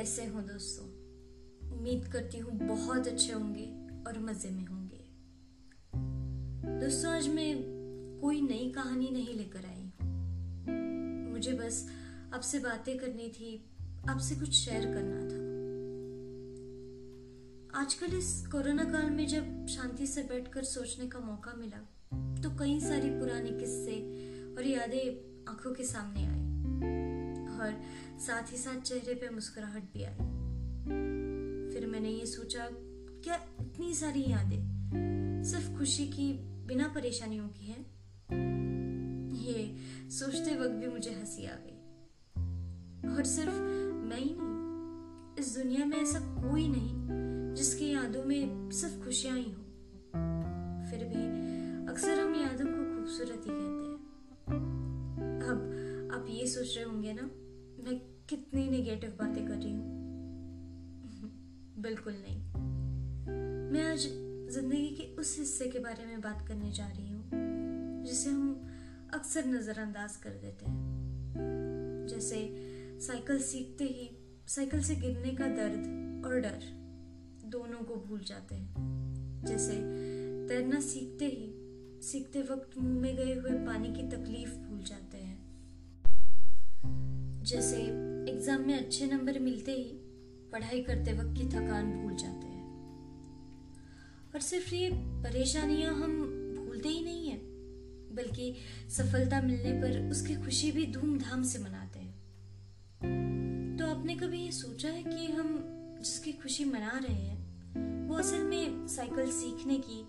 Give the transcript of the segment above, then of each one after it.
कैसे हो दोस्तों। उम्मीद करती हूँ बहुत अच्छे होंगे और मज़े में होंगे। दोस्तों, आज मैं कोई नई कहानी नहीं लेकर आई मुझे बस आपसे बातें करनी थी, आपसे कुछ शेयर करना था। आजकल इस कोरोना काल में जब शांति से बैठकर सोचने का मौका मिला तो कई सारी पुरानी किस्से और यादें आँखों के सामने आई। और साथ ही साथ चेहरे पे मुस्कुराहट भी आई। फिर मैंने ये सोचा, क्या इतनी सारी यादें सिर्फ़ खुशी की बिना परेशानियों की है? ये सोचते वक्त भी मुझे हँसी आ गई। और सिर्फ़ मैं ही नहीं, इस दुनिया में ऐसा कोई नहीं जिसकी यादों में सिर्फ़ खुशियाँ ही हो। फिर भी अक्सर हम यादों को खूबसूरत ही कहते हैं। अब आप ये सोच रहे होंगे ना मैं कितनी नेगेटिव बातें कर रही हूँ। बिल्कुल नहीं। मैं आज ज़िंदगी के उस हिस्से के बारे में बात करने जा रही हूँ, जिसे हम अक्सर नजरअंदाज कर देते हैं। जैसे साइकिल सीखते ही साइकिल से गिरने का दर्द और डर, दोनों को भूल जाते हैं। जैसे तैरना सीखते ही, सीखते वक्त मुँह में गए हुए पानी की तकलीफ़ भूल जाते हैं। जैसे एग्ज़ाम में अच्छे नंबर मिलते ही पढ़ाई करते वक्त की थकान भूल जाते हैं। और सिर्फ़ ये परेशानियाँ हम भूलते ही नहीं है, बल्कि सफलता मिलने पर उसकी खुशी भी धूमधाम से मनाते हैं। तो आपने कभी ये सोचा है कि हम जिसकी खुशी मना रहे हैं, वो असल में साइकिल सीखने की,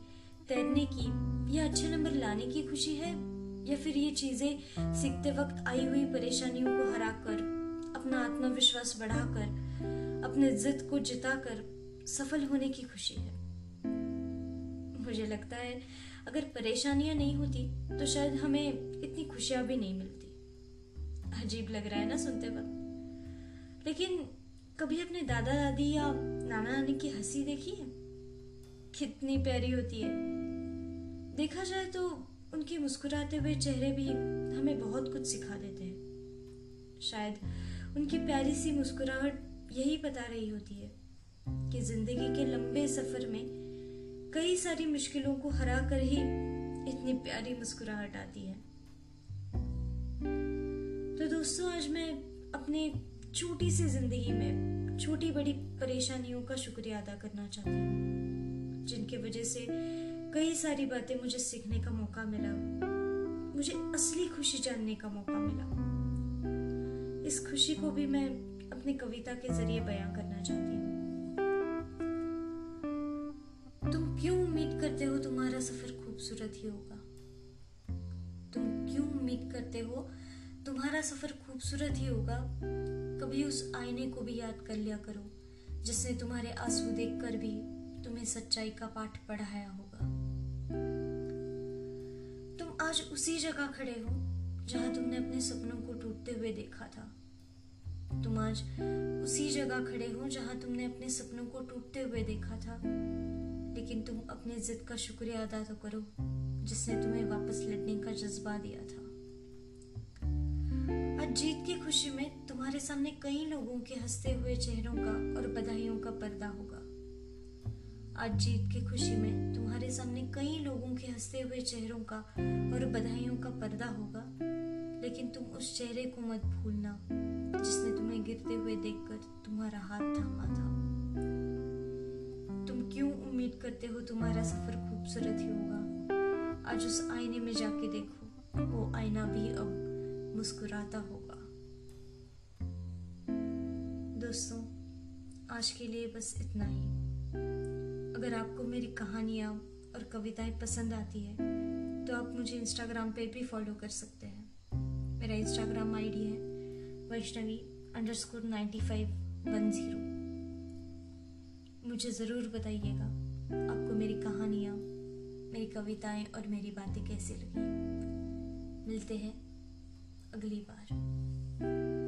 तैरने की या अच्छे नंबर लाने की खुशी है? या फिर ये चीज़ें सीखते वक्त आई हुई परेशानियों को हरा कर अपना आत्मविश्वास बढ़ाकर, अपने जिद को जिताकर सफल होने की खुशी है। मुझे लगता है, अगर परेशानियाँ नहीं होती तो शायद हमें इतनी खुशियाँ भी नहीं मिलती। अजीब लग रहा है ना सुनते वक्त। लेकिन कभी अपने दादा दादी या नाना नानी की हँसी देखी है? कितनी प्यारी होती है। देखा जाए तो उनके मुस्कुराते हुए चेहरे भी हमें बहुत कुछ सिखा देते हैं। शायद उनकी प्यारी सी मुस्कुराहट यही बता रही होती है कि ज़िंदगी के लंबे सफ़र में कई सारी मुश्किलों को हरा कर ही इतनी प्यारी मुस्कुराहट आती है। तो दोस्तों, आज मैं अपने छोटी सी ज़िंदगी में छोटी बड़ी परेशानियों का शुक्रिया अदा करना चाहती हूँ, जिनकी वजह से कई सारी बातें मुझे सीखने का मौका मिला। मुझे असली खुशी जानने का मौका मिला। इस खुशी को भी मैं अपनी कविता के ज़रिए बयां करना चाहती हूँ। तुम क्यों उम्मीद करते हो तुम्हारा सफ़र खूबसूरत ही होगा? तुम क्यों उम्मीद करते हो तुम्हारा सफ़र खूबसूरत ही होगा? कभी उस आईने को भी याद कर लिया करो, जिसने तुम्हारे आँसू देखकर भी तुम्हें सच्चाई का पाठ पढ़ाया होगा। आज उसी जगह खड़े हो, जहाँ तुमने अपने सपनों को टूटते हुए देखा था। तुम आज उसी जगह खड़े हो, जहाँ तुमने अपने सपनों को टूटते हुए देखा था। लेकिन तुम अपने जिद का शुक्रिया अदा तो करो, जिसने तुम्हें वापस लड़ने का जज्बा दिया था। आज जीत की खुशी में तुम्हारे सामने कई लोगों के हँसते हुए चेहरों का और बधाइयों का पर्दा होगा। आज जीत की खुशी में तुम्हारे सामने कई लोगों के हँसते हुए चेहरों का और बधाइयों का पर्दा होगा। लेकिन तुम उस चेहरे को मत भूलना, जिसने तुम्हें गिरते हुए देखकर तुम्हारा हाथ थामा था। तुम क्यों उम्मीद करते हो तुम्हारा सफ़र खूबसूरत ही होगा? आज उस आईने में जाके देखो, वो आईना भी अब मुस्कुराता होगा। दोस्तों, आज के लिए बस इतना ही। अगर आपको मेरी कहानियाँ और कविताएँ पसंद आती है तो आप मुझे इंस्टाग्राम पे भी फॉलो कर सकते हैं। मेरा इंस्टाग्राम आईडी है Vaishnavi underscore ninety five one zero मुझे ज़रूर बताइएगा आपको मेरी कहानियाँ, मेरी कविताएँ और मेरी बातें कैसी लगी। मिलते हैं अगली बार।